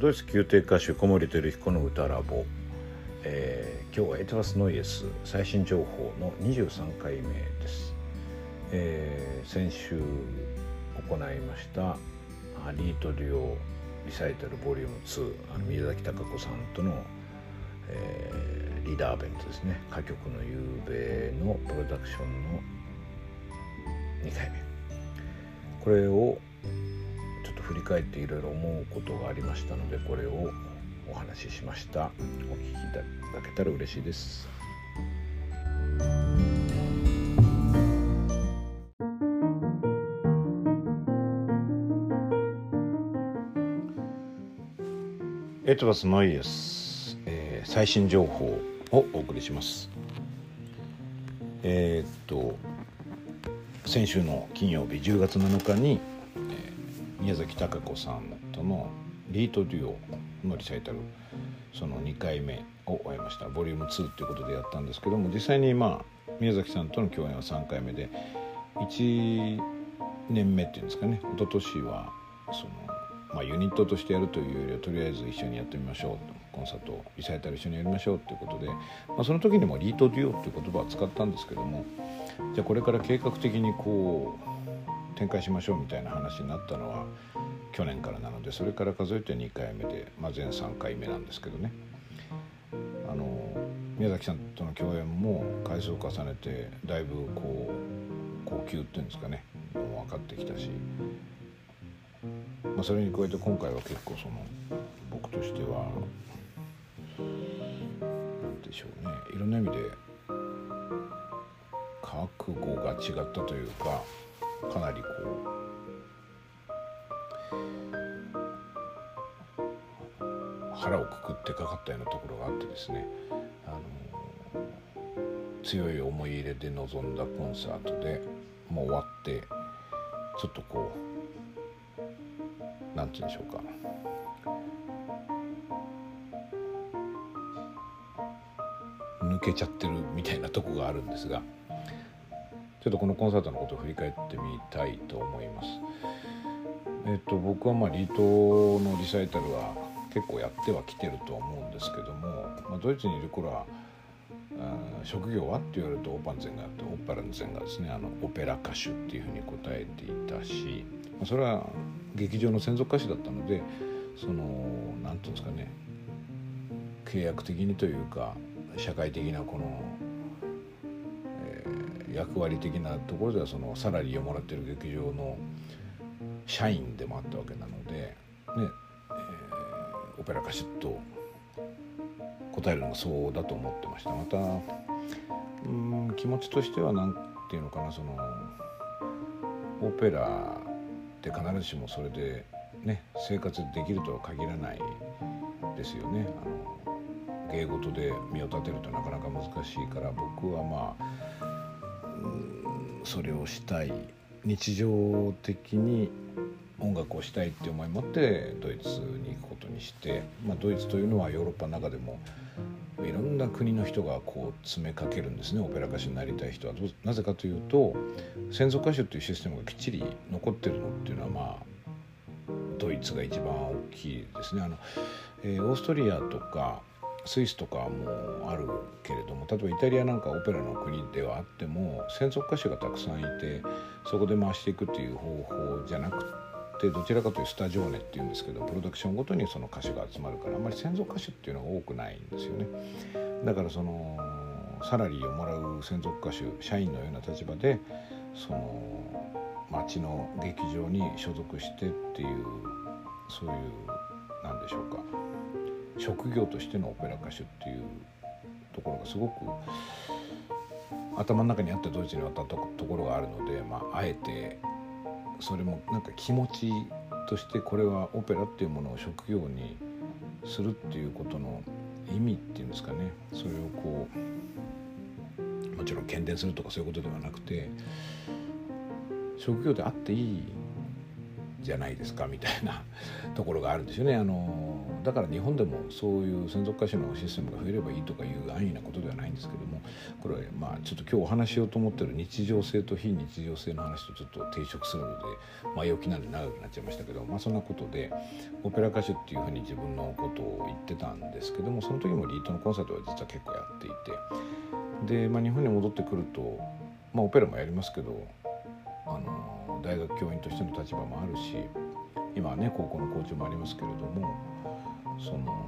ドイツ宮廷歌手小森照彦の歌ラボ、えー、今日はエトワス・ノイエス最新情報の23回目です、えー、先週行いましたリートデュオリサイタルボリューム2あの宮崎貴子さんとの、えー、リーダーベントですね。歌曲の夕べのプロダクションの2回目。これを振り返っていろいろ思うことがありましたのでこれをお話ししました。お聞きいただけたら嬉しいです。エトバスノイエス、えー、最新情報をお送りします。えー、っと先週の金曜日10月7日に宮崎貴子さんとのリートデュオのリサイタルその2回目を終えました。ボリューム2っていうことでやったんですけども実際にまあ宮崎さんとの共演は3回目で1年目っていうんですかね。一昨年はその、まあ、ユニットとしてやるというよりはとりあえず一緒にやってみましょうコンサートリサイタル一緒にやりましょうっていうことで、まあ、その時にもリートデュオっていう言葉を使ったんですけどもじゃあこれから計画的にこう展開しましょうみたいな話になったのは去年からなのでそれから数えて2回目で、まあ、全3回目なんですけどね。あの宮崎さんとの共演も回数を重ねてだいぶこう高級っていうんですかねもう分かってきたし、まあ、それに加えて今回は結構その僕としては何でしょうね。いろんな意味で覚悟が違ったというかかなりこう腹をくくってかかったようなところがあってですねあの強い思い入れで臨んだコンサートでもう終わってちょっとこうなんて言うんでしょうか。抜けちゃってるみたいなとこがあるんですが。ちょっとこのコンサートのことを振り返ってみたいと思います。えっと、僕はまあリートのリサイタルは結構やってはきてると思うんですけども、まあ、ドイツにいる頃は職業はって言われるとオーパンゼンガーとオッパランゼンガーですねあのオペラ歌手っていうふうに答えていたし、まあ、それは劇場の専属歌手だったのでその何て言うんですかね契約的にというか社会的なこの役割的なところではそのサラリーをもらってる劇場の社員でもあったわけなので、ねえー、オペラ歌手と答えるのがそうだと思ってましたまたうん気持ちとしては何ていうのかなそのオペラって必ずしもそれでね生活できるとは限らないですよね。あの芸事で身を立てるとなかなか難しいから僕はまあそれをしたい。日常的に音楽をしたいって思い持ってドイツに行くことにして、まあ、ドイツというのはヨーロッパの中でもいろんな国の人がこう詰めかけるんですね。オペラ歌手になりたい人は。なぜかというと専属歌手っていうシステムがきっちり残ってるのっていうのはまあドイツが一番大きいですね。あの、えー、オーストリアとかスイスとかもあるけれども例えばイタリアなんかオペラの国ではあっても専属歌手がたくさんいてそこで回していくっていう方法じゃなくてどちらかというスタジオネっていうんですけどプロダクションごとにその歌手が集まるからあんまり専属歌手っていうのが多くないんですよね。だからそのサラリーをもらう専属歌手社員のような立場でその町の劇場に所属してっていうそういうなんでしょうか職業としてのオペラ歌手っていうところがすごく頭の中にあってドイツに渡ったところがあるので、まあ、あえてそれもなんか気持ちとしてこれはオペラっていうものを職業にするっていうことの意味っていうんですかね。それをこうもちろん喧伝するとかそういうことではなくて職業であっていいじじゃないですかみたいなところがあるんですよね。あのだから日本でもそういう専属歌手のシステムが増えればいいとかいう安易なことではないんですけどもこれはまあちょっと今日お話しようと思ってる日常性と非日常性の話とちょっと抵触するので前置きなんで長くなっちゃいましたけどまあそんなことでオペラ歌手っていうふうに自分のことを言ってたんですけどもその時もリートのコンサートは実は結構やっていてで、まあ、日本に戻ってくると、まあ、オペラもやりますけどあの大学教員としての立場もあるし今はね高校の校長もありますけれどもその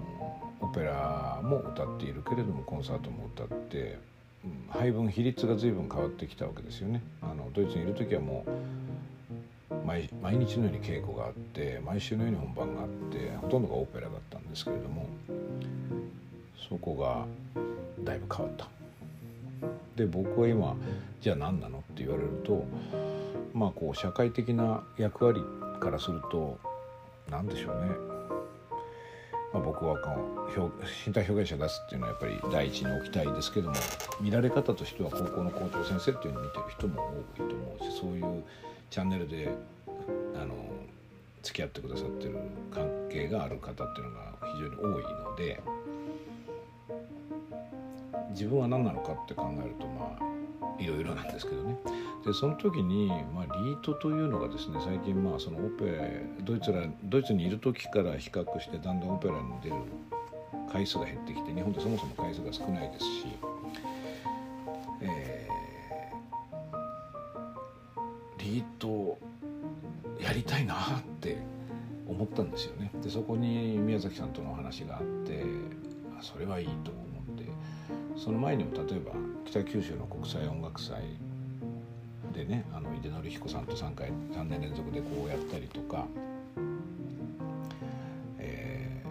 オペラも歌っているけれどもコンサートも歌って、うん、配分比率が随分変わってきたわけですよね。あのドイツにいる時はもう毎毎日のように稽古があって毎週のように本番があってほとんどがオペラだったんですけれどもそこがだいぶ変わった。で僕は今じゃあ何なのって言われるとまあこう社会的な役割からすると何でしょうね、まあ、僕はこの身体表現者出すっていうのはやっぱり第一に置きたいですけども見られ方としては高校の校長先生っていうのを見てる人も多いと思うしそういうチャンネルであの付き合ってくださってる関係がある方っていうのが非常に多いので自分は何なのかって考えるとまあいろいろなんですけどね。でその時に、まあ、リートというのがですね最近まあそのオペドイツらドイツにいる時から比較してだんだんオペラに出る回数が減ってきて日本でそもそも回数が少ないですし、えー、リートやりたいなって思ったんですよね。でそこに宮崎さんとのお話があってそれはいいと思その前にも例えば北九州の国際音楽祭でねあの井出紀彦さんと3回3年連続でこうやったりとか、え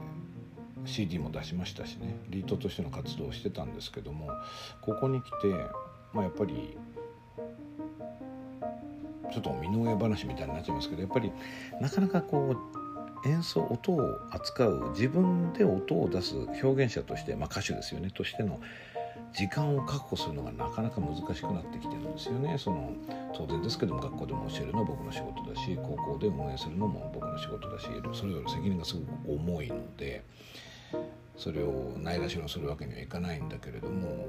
ー、CD も出しましたしねリートとしての活動をしてたんですけどもここに来て、まあ、やっぱりちょっと身の上話みたいになっちゃいますけどやっぱりなかなかこう演奏音を扱う自分で音を出す表現者として、まあ、歌手ですよねとしての時間を確保するのがなかなか難しくなってきてるんですよね。その当然ですけども学校でも教えるのは僕の仕事だし高校で運営するのも僕の仕事だしそれぞれ責任がすごく重いのでそれをないがしろにするわけにはいかないんだけれども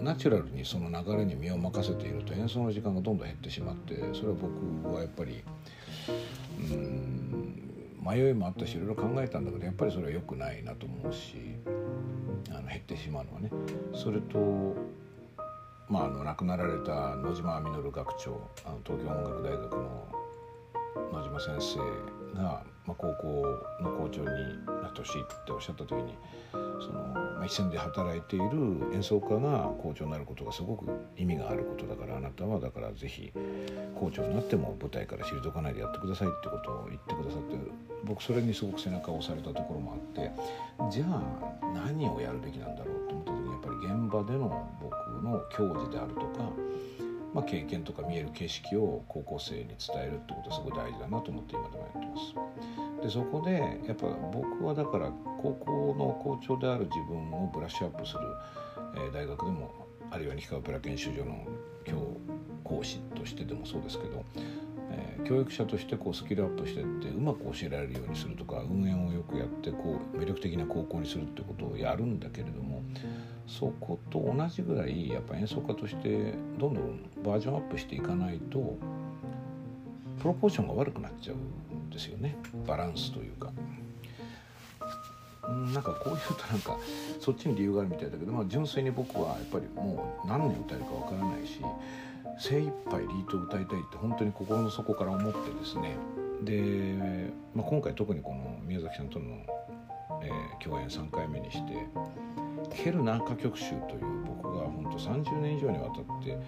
ナチュラルにその流れに身を任せていると演奏の時間がどんどん減ってしまってそれは僕はやっぱりうん迷いもあったしいろいろ考えたんだけどやっぱりそれは良くないなと思うしあの減ってしまうのはね。それとまあ、あの亡くなられた野島実学長あの東京音楽大学の野島先生が、ま、高校の校長になってほしいっておっしゃった時にその、まあ、一線で働いている演奏家が校長になることがすごく意味があることだからあなたはだからぜひ校長になっても舞台から退かないでやってくださいってことを言ってくださって僕それにすごく背中を押されたところもあってじゃあ何をやるべきなんだろうと思った時にやっぱり現場での僕の教授であるとかまあ、経験とか見える景色を高校生に伝えるってことはすごい大事だなと思って今でもやってます。でそこでやっぱ僕はだから高校の校長である自分をブラッシュアップする、えー、大学でもあるいは西川オペラ研修所の教講師としてでもそうですけどえー、教育者としてこうスキルアップしてってうまく教えられるようにするとか運営をよくやってこう魅力的な高校にするってことをやるんだけれどもそこと同じぐらいやっぱ演奏家としてどんどんバージョンアップしていかないとプロポーションが悪くなっちゃうんですよねバランスというか。なんかこういうとなんかそっちに理由があるみたいだけど、まあ、純粋に僕はやっぱりもう何年歌えるかわからないし精一杯リートを歌いたいって本当に心の底から思ってですねで、まあ、今回特にこの宮崎さんとの、えー、共演3回目にして「ケルナ歌曲集」という僕が本当30年以上にわたって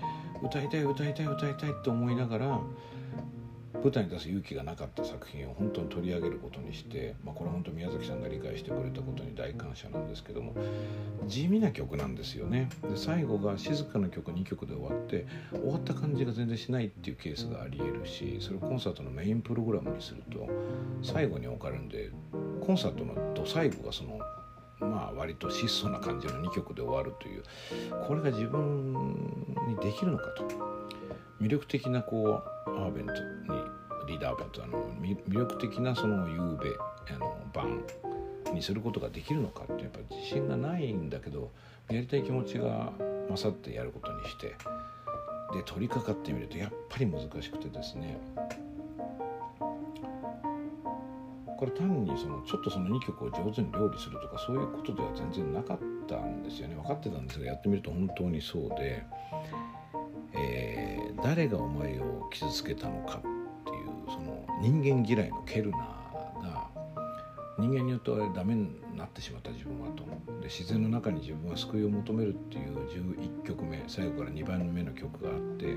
歌いたい歌いたい歌いたいって思いながら舞台に出す勇気がなかった作品を本当に取り上げることにして、まあ、これは本当宮崎さんが理解してくれたことに大感謝なんですけども地味な曲なんですよね。で最後が静かな曲2曲で終わって終わった感じが全然しないっていうケースがありえるしそれをコンサートのメインプログラムにすると最後に置かれるんでコンサートのど最後がそのまあ割と質素な感じの2曲で終わるというこれが自分にできるのかと。魅力的なこうアーベントにリーダー弁とあの魅力的なその夕べあの晩にすることができるのかってやっぱ自信がないんだけどやりたい気持ちが勝ってやることにしてで取り掛かってみるとやっぱり難しくてですねこれ単にそのちょっとその2曲を上手に料理するとかそういうことでは全然なかったんですよね。分かってたんですがやってみると本当にそうで、えー、誰がお前を傷つけたのかっていうその人間嫌いのケルナーが人間によってはダメになってしまった自分はとで自然の中に自分は救いを求めるっていう11曲目最後から2番目の曲があって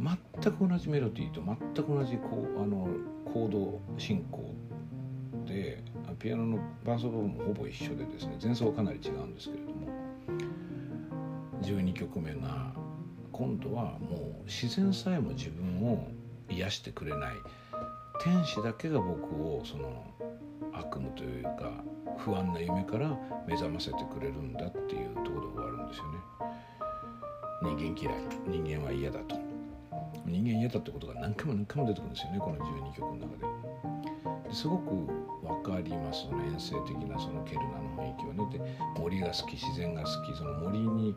全く同じメロディーと全く同じこうあのコード進行でピアノの伴奏部分もほぼ一緒でですね前奏はかなり違うんですけれども12曲目が今度はもう自然さえも自分を癒してくれない天使だけが僕をその悪夢というか不安な夢から目覚ませてくれるんだっていうところで終わるんですよね。人間嫌い人間は嫌だと人間嫌だってことが何回も何回も出てくるんですよねこの12曲の中ですごく分かりますその遠征的なそのケルナの雰囲気はね。で森が好き自然が好き。その森に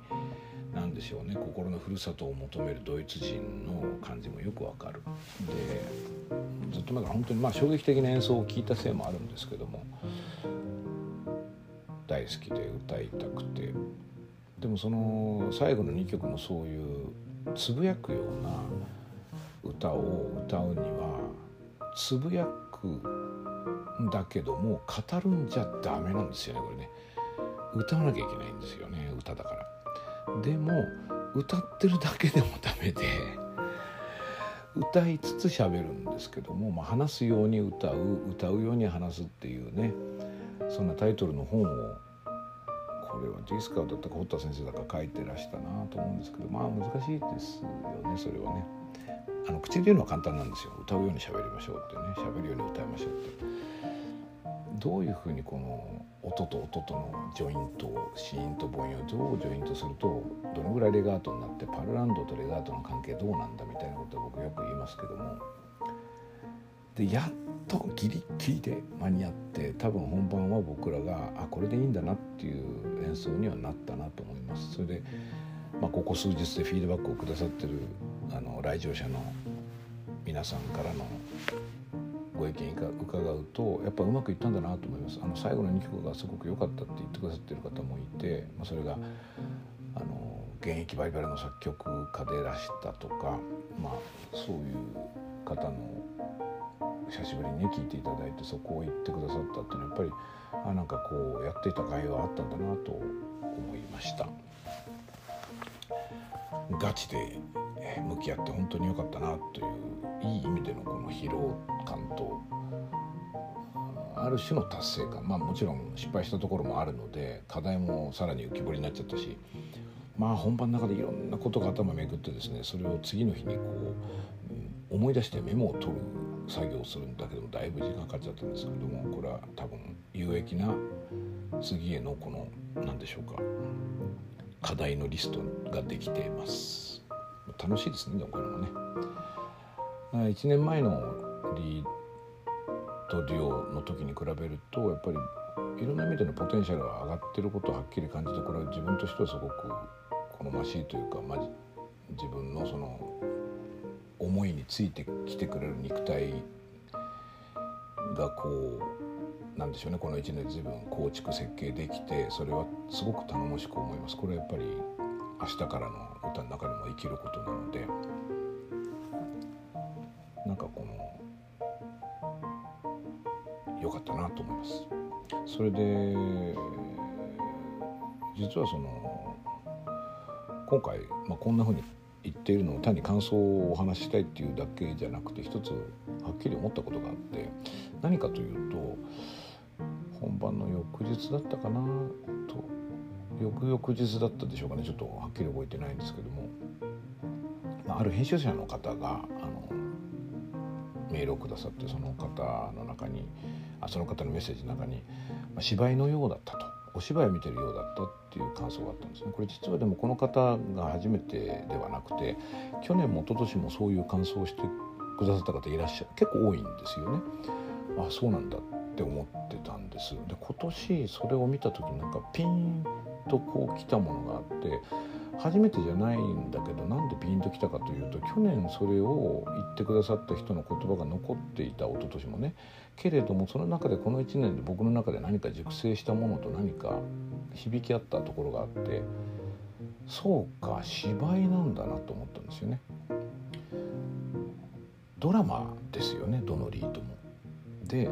何でしょうね。心のふるさとを求めるドイツ人の感じもよくわかる。でずっと前か本当にまあ衝撃的な演奏を聴いたせいもあるんですけども。大好きで歌いたくて。でもその最後の2曲もそういうつぶやくような歌を歌うにはつぶやくんだけども語るんじゃダメなんですよねこれね歌わなきゃいけないんですよね歌だから。でも歌ってるだけでもダメで歌いつつ喋るんですけども、まあ、話すように歌う歌うように話すっていうねそんなタイトルの本をこれはディスカーだったか堀田先生だか書いてらしたなと思うんですけどまあ難しいですよねそれはね。あの口で言うのは簡単なんですよ歌うように喋りましょうってね喋るように歌いましょうって。どういうふうにこの音と音とのジョイント子音と母音をどうジョイントするとどのぐらいレガートになってパルランドとレガートの関係どうなんだみたいなことは僕よく言いますけどもでやっとギリギリで間に合って多分本番は僕らがあこれでいいんだなっていう演奏にはなったなと思います。それでまあ、ここ数日でフィードバックをくださってるあの来場者の皆さんからのご意見伺うとやっぱうまくいったんだなと思いますあの最後の2曲がすごく良かったって言ってくださってる方もいて、まあ、それがあの現役バリバリの作曲家でらしたとか、まあ、そういう方の久しぶりにね聞いていただいてそこを言ってくださったっていうのはやっぱりあなんかこうやっていた甲斐はあったんだなと思いました。ガチで向き合って本当に良かったなといういい意味でのこの疲労感とある種の達成感。まあもちろん失敗したところもあるので課題もさらに浮き彫りになっちゃったしまあ本番の中でいろんなことが頭めくってですねそれを次の日にこう、思い出してメモを取る作業をするんだけどもだいぶ時間かかっちゃったんですけどもこれは多分有益な次へのこの何でしょうか課題のリストができています。楽しいですねでもこれもね。1年前のリードデュオの時に比べるとやっぱりいろんな意味でのポテンシャルが上がってることをはっきり感じてこれは自分としてはすごく好ましいというか、まあ、自分のその思いについてきてくれる肉体がこうなんでしょうねこの1年で随分構築設計できてそれはすごく頼もしく思います。これはやっぱり明日からの歌の中にも生きることなのでなんかこの良かったなと思います。それで実はその今回、まあ、こんなふうに言っているのを単に感想をお話ししたいっていうだけじゃなくて一つはっきり思ったことがあって何かというと本番の翌日だったかなと翌々日だったでしょうかねちょっとはっきり覚えてないんですけども、まあ、る編集者の方があのメールをくださってその方の中にその方のメッセージの中に、まあ、芝居のようだったとお芝居を見てるようだったっていう感想があったんですねこれ実はでもこの方が初めてではなくて去年も一昨年もそういう感想をしてくださった方いらっしゃる結構多いんですよね。あそうなんだって思ってたんです。で今年それを見た時なんかピンとこう来たものがあって初めてじゃないんだけどなんでピンときたかというと去年それを言ってくださった人の言葉が残っていた一昨年もねけれどもその中でこの1年で僕の中で何か熟成したものと何か響き合ったところがあってそうか芝居なんだなと思ったんですよね。ドラマですよねどのリートも。で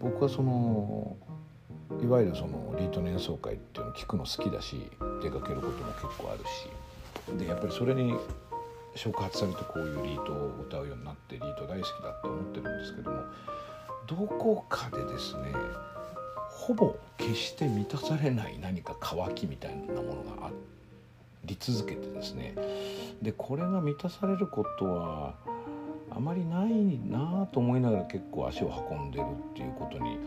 僕はそのいわゆるそのリートの演奏会っていうのを聞くの好きだし出かけることも結構あるし。でやっぱりそれに触発されてこういうリートを歌うようになってリート大好きだって思ってるんですけどもどこかでですねほぼ決して満たされない何か渇きみたいなものがあり続けてですね。でこれが満たされることはあまりないなと思いながら結構足を運んでるっていうことに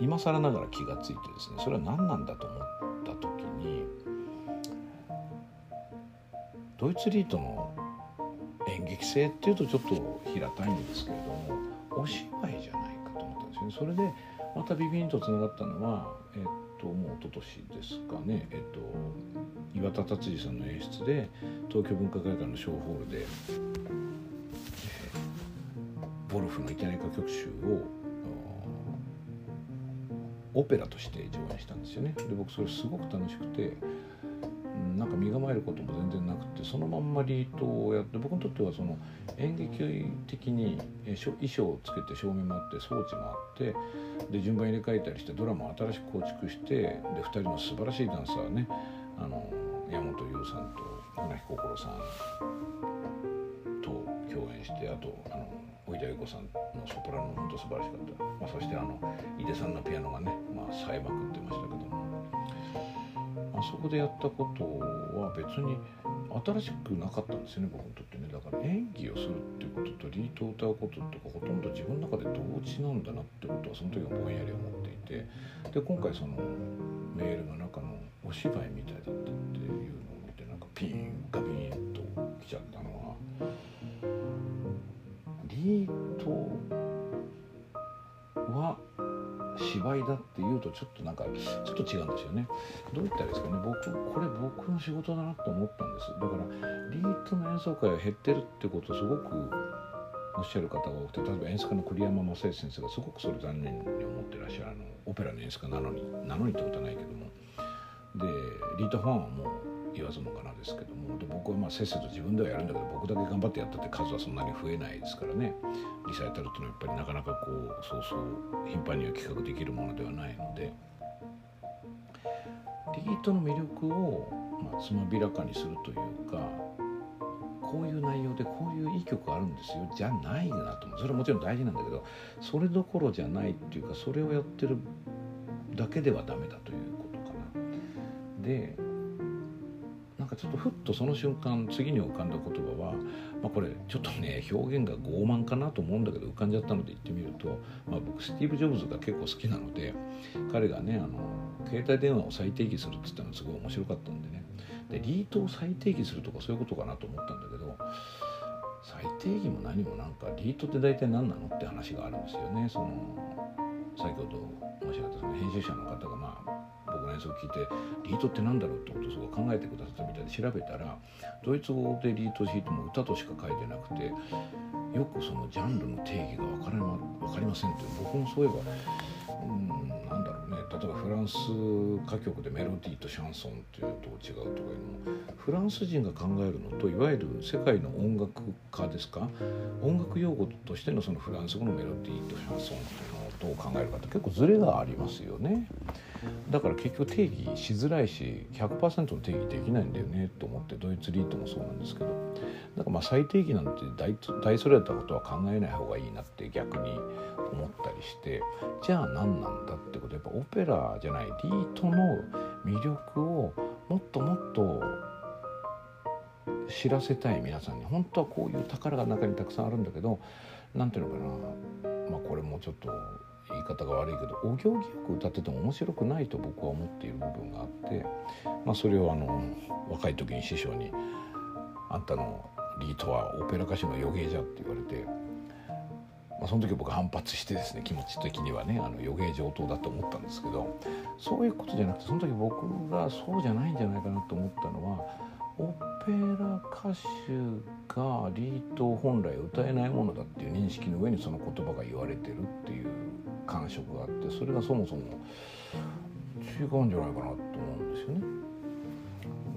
今更ながら気がついてですねそれは何なんだと思った時にドイツリートの演劇性っていうとちょっと平たいんですけれどもお芝居じゃないかと思ったんですよね。それでまたビビンとつながったのは、えっと、もう一昨年ですかね、えっと、岩田達治さんの演出で東京文化会館のショーホールで、えー、ボルフのイタリア歌曲集をオペラとして上演したんですよね。で僕それすごく楽しくてなんか身構えることも全然なくてそのまんまリートをやって僕にとってはその演劇的に衣装をつけて照明もあって装置もあってで順番入れ替えたりしてドラマを新しく構築してで2人の素晴らしいダンサーねあの山本優さんと花彦心さんと共演してあとあの小出恵子さんのソプラノも本当素晴らしかった、まあ、そしてあの井出さんのピアノがね、まあ、冴えまくってましたけども、まあ、そこでやったことは別に新しくなかったんですよね僕にとってね。だから演技をするっていうこととリートを歌うこととかほとんど自分の中で同時なんだなってことはその時はぼんやり思っていて。で今回そのメールの中のお芝居みたいだったっていうのを見てなんかピーンガビーンときちゃったの。ートは芝居だっていうとちょっとなんかちょっと違うんですよね。どう言ったらいいですかね。僕これ僕の仕事だなと思ったんです。だからリートの演奏会が減ってるってことすごくおっしゃる方が多くて例えば演出家の栗山正義先生がすごくそれ残念に思ってらっしゃるあのオペラの演出家なのになのにってことはないけども。でリートファンはもう言わずもがなですけどもで僕はまあせっせと自分ではやるんだけど僕だけ頑張ってやったって数はそんなに増えないですからね。リサイタルっていうのはやっぱりなかなかこうそうそう頻繁には企画できるものではないので。リートの魅力を、まあ、つまびらかにするというかこういう内容でこういういい曲あるんですよじゃないなと思う。それはもちろん大事なんだけどそれどころじゃないっていうかそれをやってるだけではダメだということかな。でかちょっとふっとその瞬間次に浮かんだ言葉は、まあ、これちょっとね表現が傲慢かなと思うんだけど浮かんじゃったので言ってみると、まあ、僕スティーブ・ジョブズが結構好きなので彼がねあの携帯電話を再定義するって言ったのがすごい面白かったんでねでリートを再定義するとかそういうことかなと思ったんだけど再定義も何もなんかリートって大体何なのって話があるんですよね。その先ほど申し上げたその編集者の方がまあの演奏を聞いてリートって何だろうってことをすごい考えてくださったみたいで調べたらドイツ語でリート弾いても歌としか書いてなくてよくそのジャンルの定義が分からま分かりませんって僕もそういえばうんなんだろうね。例えばフランス歌曲でメロディーとシャンソンっていうと違うとかいうのもフランス人が考えるのといわゆる世界の音楽家ですか？音楽用語としてのそのフランス語のメロディーとシャンソンっていうのをどう考えるかって結構ズレがありますよね。だから結局定義しづらいし100%の定義できないんだよねと思ってドイツリートもそうなんですけど。だからまあ最低義なんて大大それたことは考えない方がいいなって逆に思ったりしてじゃあ何なんだってことやっぱオペラじゃないリートの魅力をもっともっと知らせたい皆さんに。本当はこういう宝が中にたくさんあるんだけど何ていうのかな。まあこれもちょっとい方が悪いけどお行儀よく歌ってても面白くないと僕は思っている部分があって、まあ、それをあの若い時に師匠に「あんたのリートはオペラ歌手の予言じゃって言われて、まあ、その時僕反発してですね気持ち的にはねあの予言上等だと思ったんですけどそういうことじゃなくてその時僕がそうじゃないんじゃないかなと思ったのはオペラ歌手がリート本来歌えないものだっていう認識の上にその言葉が言われてるっていう感触があってそれがそもそも違うんじゃないかなと思うんですよね。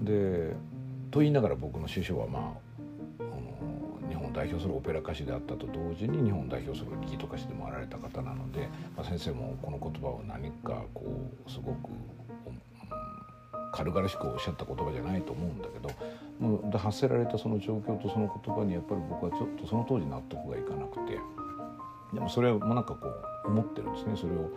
でと言いながら僕の師匠はまああの日本を代表するオペラ歌手であったと同時に日本を代表するリート歌手でもあられた方なので、まあ、先生もこの言葉を何かこうすごく軽々しくおっしゃった言葉じゃないと思うんだけどもう発せられたその状況とその言葉にやっぱり僕はちょっとその当時納得がいかなくてでもそれもなんかこう思ってるんですねそれを、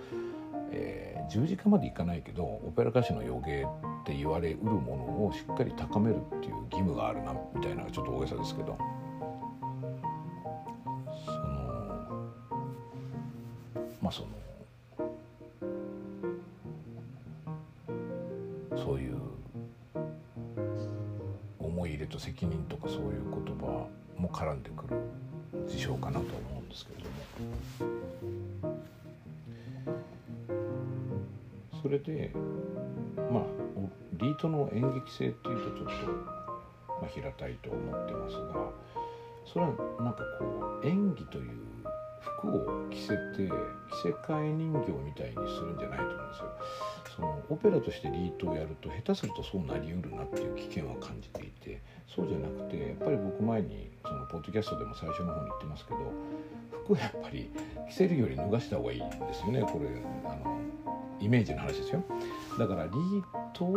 えー、十字架までいかないけどオペラ歌手の予言って言われうるものをしっかり高めるっていう義務があるなみたいなちょっと大げさですけど。そのまあそのそういう思い入れと責任とかそういう言葉も絡んでくる事象かなと思うんですけれども。それでまあリートの演劇性っていうとちょっと、まあ、平たいと思ってますがそれはなんかこう演技という服を着せて着せ替え人形みたいにするんじゃないと思うんですよ。そのオペラとしてリートをやると下手するとそうなりうるなっていう危険は感じていてそうじゃなくてやっぱり僕前にそのポッドキャストでも最初の方に言ってますけど服はやっぱり着せるより脱がした方がいいんですよね。これあのイメージの話ですよ。だからリートを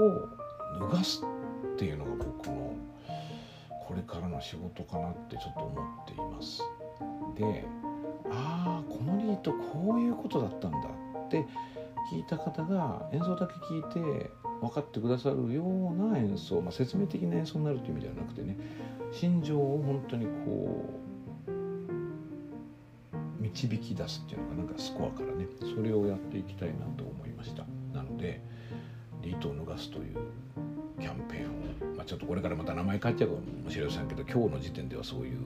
脱がすっていうのが僕のこれからの仕事かなってちょっと思っています。でああこのリートこういうことだったんだって聞いた方が演奏だけ聞いて分かってくださるような演奏、まあ、説明的な演奏になるという意味ではなくてね心情を本当にこう導き出すっていうのがなんかスコアからねそれをやっていきたいなと思いました。なのでリートを脱がすというキャンペーンを、まあ、ちょっとこれからまた名前変えちゃうかもしれませんけど今日の時点ではそういう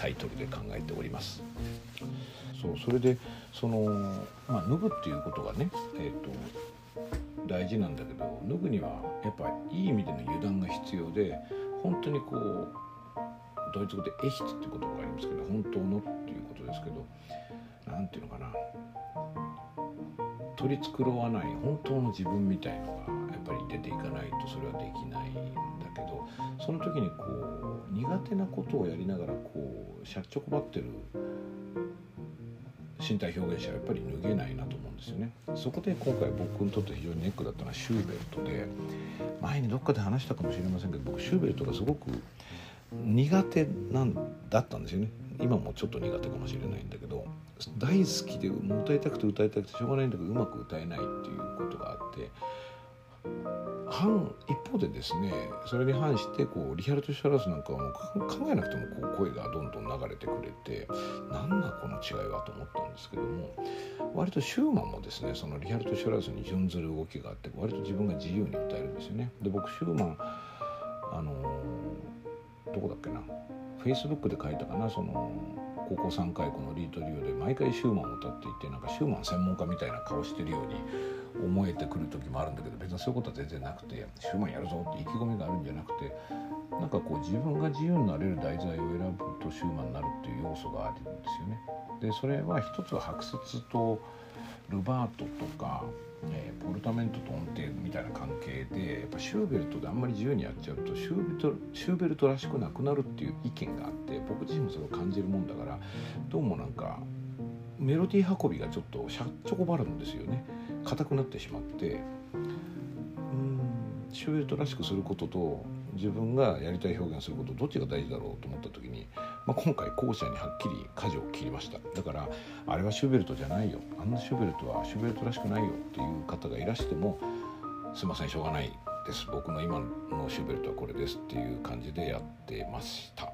タイトルで考えております。そうそれでその、まあ、脱ぐっていうことがね、えーと、大事なんだけど脱ぐにはやっぱいい意味での油断が必要で本当にこうドイツ語で「エヒツ」って言葉がありますけど本当のっていうことですけど何て言うのかな。取り繕わない本当の自分みたいのがやっぱり出ていかないとそれはできないんだけどその時にこう苦手なことをやりながらこうしゃっちょこばってる身体表現者はやっぱり脱げないなと思うんですよね。そこで今回僕にとって非常にネックだったのはシューベルトで前にどっかで話したかもしれませんけど僕シューベルトがすごく苦手なんだったんですよね。今もちょっと苦手かもしれないんだけど大好きで歌いたくて歌いたくてしょうがないんだけどうまく歌えないっていうことがあって反一方でですねそれに反してこうリヒャルト・シュラスなんかはもう考えなくてもこう声がどんどん流れてくれてなんだこの違いはと思ったんですけども割とシューマンもですねそのリヒャルト・シュラスに準ずる動きがあって割と自分が自由に歌えるんですよね。で僕シューマンあのどこだっけなフェイスブックで書いたかなその高校3回このリートリオで毎回シューマンを歌っていてなんかシューマン専門家みたいな顔してるように思えてくる時もあるんだけど別にそういうことは全然なくてシューマンやるぞって意気込みがあるんじゃなくてなんかこう自分が自由になれる題材を選ぶとシューマンになるっていう要素があるんですよね。でそれは一つは白節とルバートとか、えー、ポルタメントと音程みたいな関係でやっぱシューベルトであんまり自由にやっちゃうとシューベルトシューベルトらしくなくなるっていう意見があって僕自身もそれを感じるもんだからどうもなんかメロディー運びがちょっとしゃっちょこばるんですよね硬くなってしまってうんシューベルトらしくすることと自分がやりたい表現することどっちが大事だろうと思った時に、まあ、今回後者にはっきり舵を切りました。だからあれはシューベルトじゃないよ。あんなシューベルトはシューベルトらしくないよっていう方がいらしてもすいませんしょうがないです。僕の今のシューベルトはこれですっていう感じでやってました。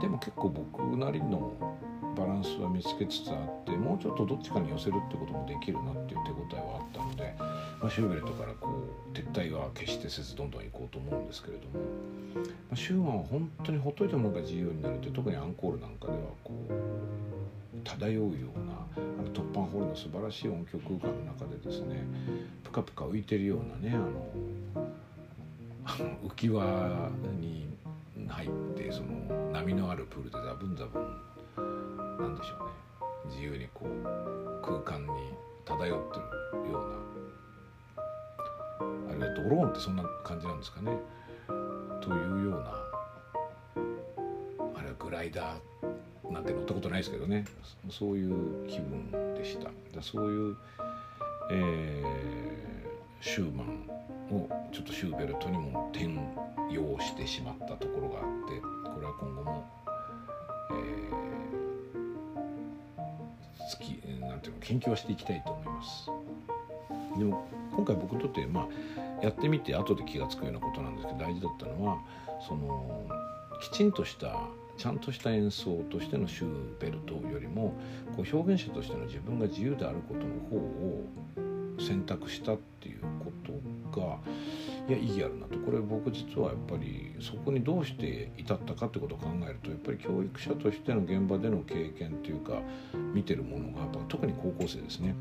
でも結構僕なりのバランスは見つけつつあってもうちょっとどっちかに寄せるってこともできるなっていう手応えはあったので、まあ、シューベルトからこう撤退は決してせずどんどん行こうと思うんですけれども、まあ、シューマンは本当にほっといたものが自由になるって特にアンコールなんかではこう漂うようなあの突破ホールの素晴らしい音響空間の中でですねプカプカ浮いてるようなねあの浮き輪に入ってその波のあるプールでザブンザブンなんでしょうね。自由にこう空間に漂ってるような。あるいはドローンってそんな感じなんですかね。というような。あれはグライダーなんて乗ったことないですけどね。そういう気分でした。そういう、えー、シューマンをちょっとシューベルトにも転用してしまったところがあってこれは今後も、えー、好きなんていうの研究はしていきたいと思います。でも今回僕にとってまあやってみて後で気が付くようなことなんですけど大事だったのはそのきちんとしたちゃんとした演奏としてのシューベルトよりもこう表現者としての自分が自由であることの方を選択したっていうことがいや意義あるなとこれ僕実はやっぱりそこにどうして至ったかってことを考えるとやっぱり教育者としての現場での経験っていうか見てるものがやっぱ特に高校生ですね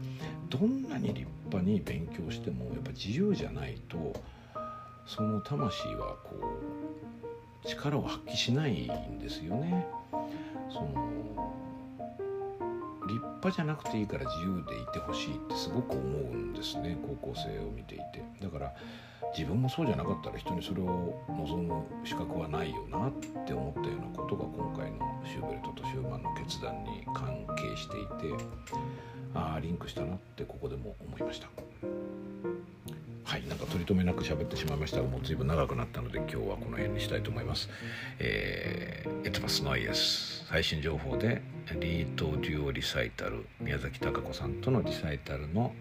どんなに立派に勉強してもやっぱ自由じゃないとその魂はこう力を発揮しないんですよね。その立派じゃなくていいから自由でいてほしいってすごく思うんですね高校生を見ていて。だから自分もそうじゃなかったら人にそれを望む資格はないよなって思ったようなことが今回のシューベルトとシューマンの決断に関係していてああリンクしたなってここでも思いました。はいなんか取り留めなく喋ってしまいましたがもう随分長くなったので今日はこの辺にしたいと思いますえー、エトバスノイエス最新情報でリートデュオリサイタル宮崎貴子さんとのリサイタルの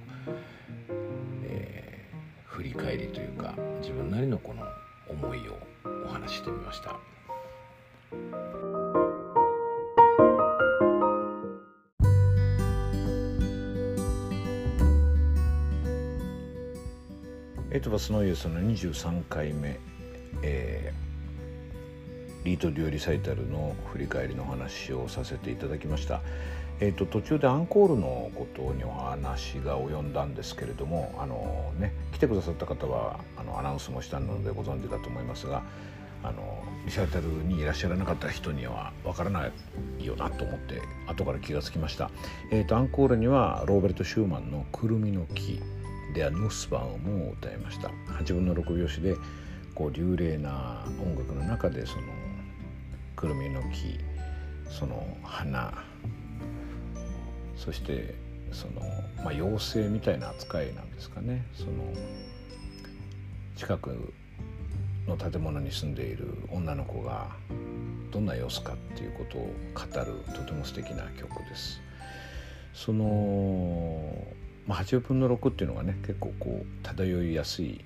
え振り返りというか自分なりのこの思いをお話ししてみました。エトバスノイエスの23回目、えー、リート・デュオリサイタルの振り返りの話をさせていただきました。えーと、途中でアンコールのことにお話が及んだんですけれどもあの、ね、来てくださった方はあのアナウンスもしたのでご存知だと思いますがあのリサイタルにいらっしゃらなかった人にはわからないよなと思って後から気が付きました、えーと、アンコールにはローベルト・シューマンの「くるみの木」では「ヌスバン」も歌いました8分の6拍子でこう流麗な音楽の中でそのくるみの木その花そしてその、まあ、妖精みたいな扱いなんですかねその近くの建物に住んでいる女の子がどんな様子かっていうことを語るとても素敵な曲です。その、まあ、8分の6っていうのがね結構こう漂いやすい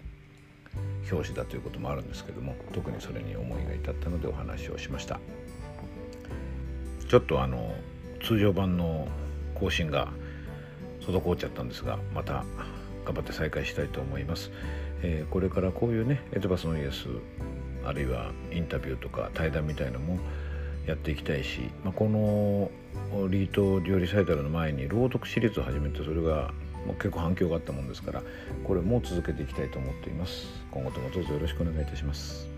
表紙だということもあるんですけども特にそれに思いが至ったのでお話をしました。ちょっとあの通常版の更新が滞っちゃったんですがまた頑張って再開したいと思います、えー、これからこういうねエトバスのイエスあるいはインタビューとか対談みたいのもやっていきたいし、まあ、このリート料理サイタルの前に朗読シリーズを始めてそれが結構反響があったもんですからこれも続けていきたいと思っています。今後ともどうぞよろしくお願いいたします。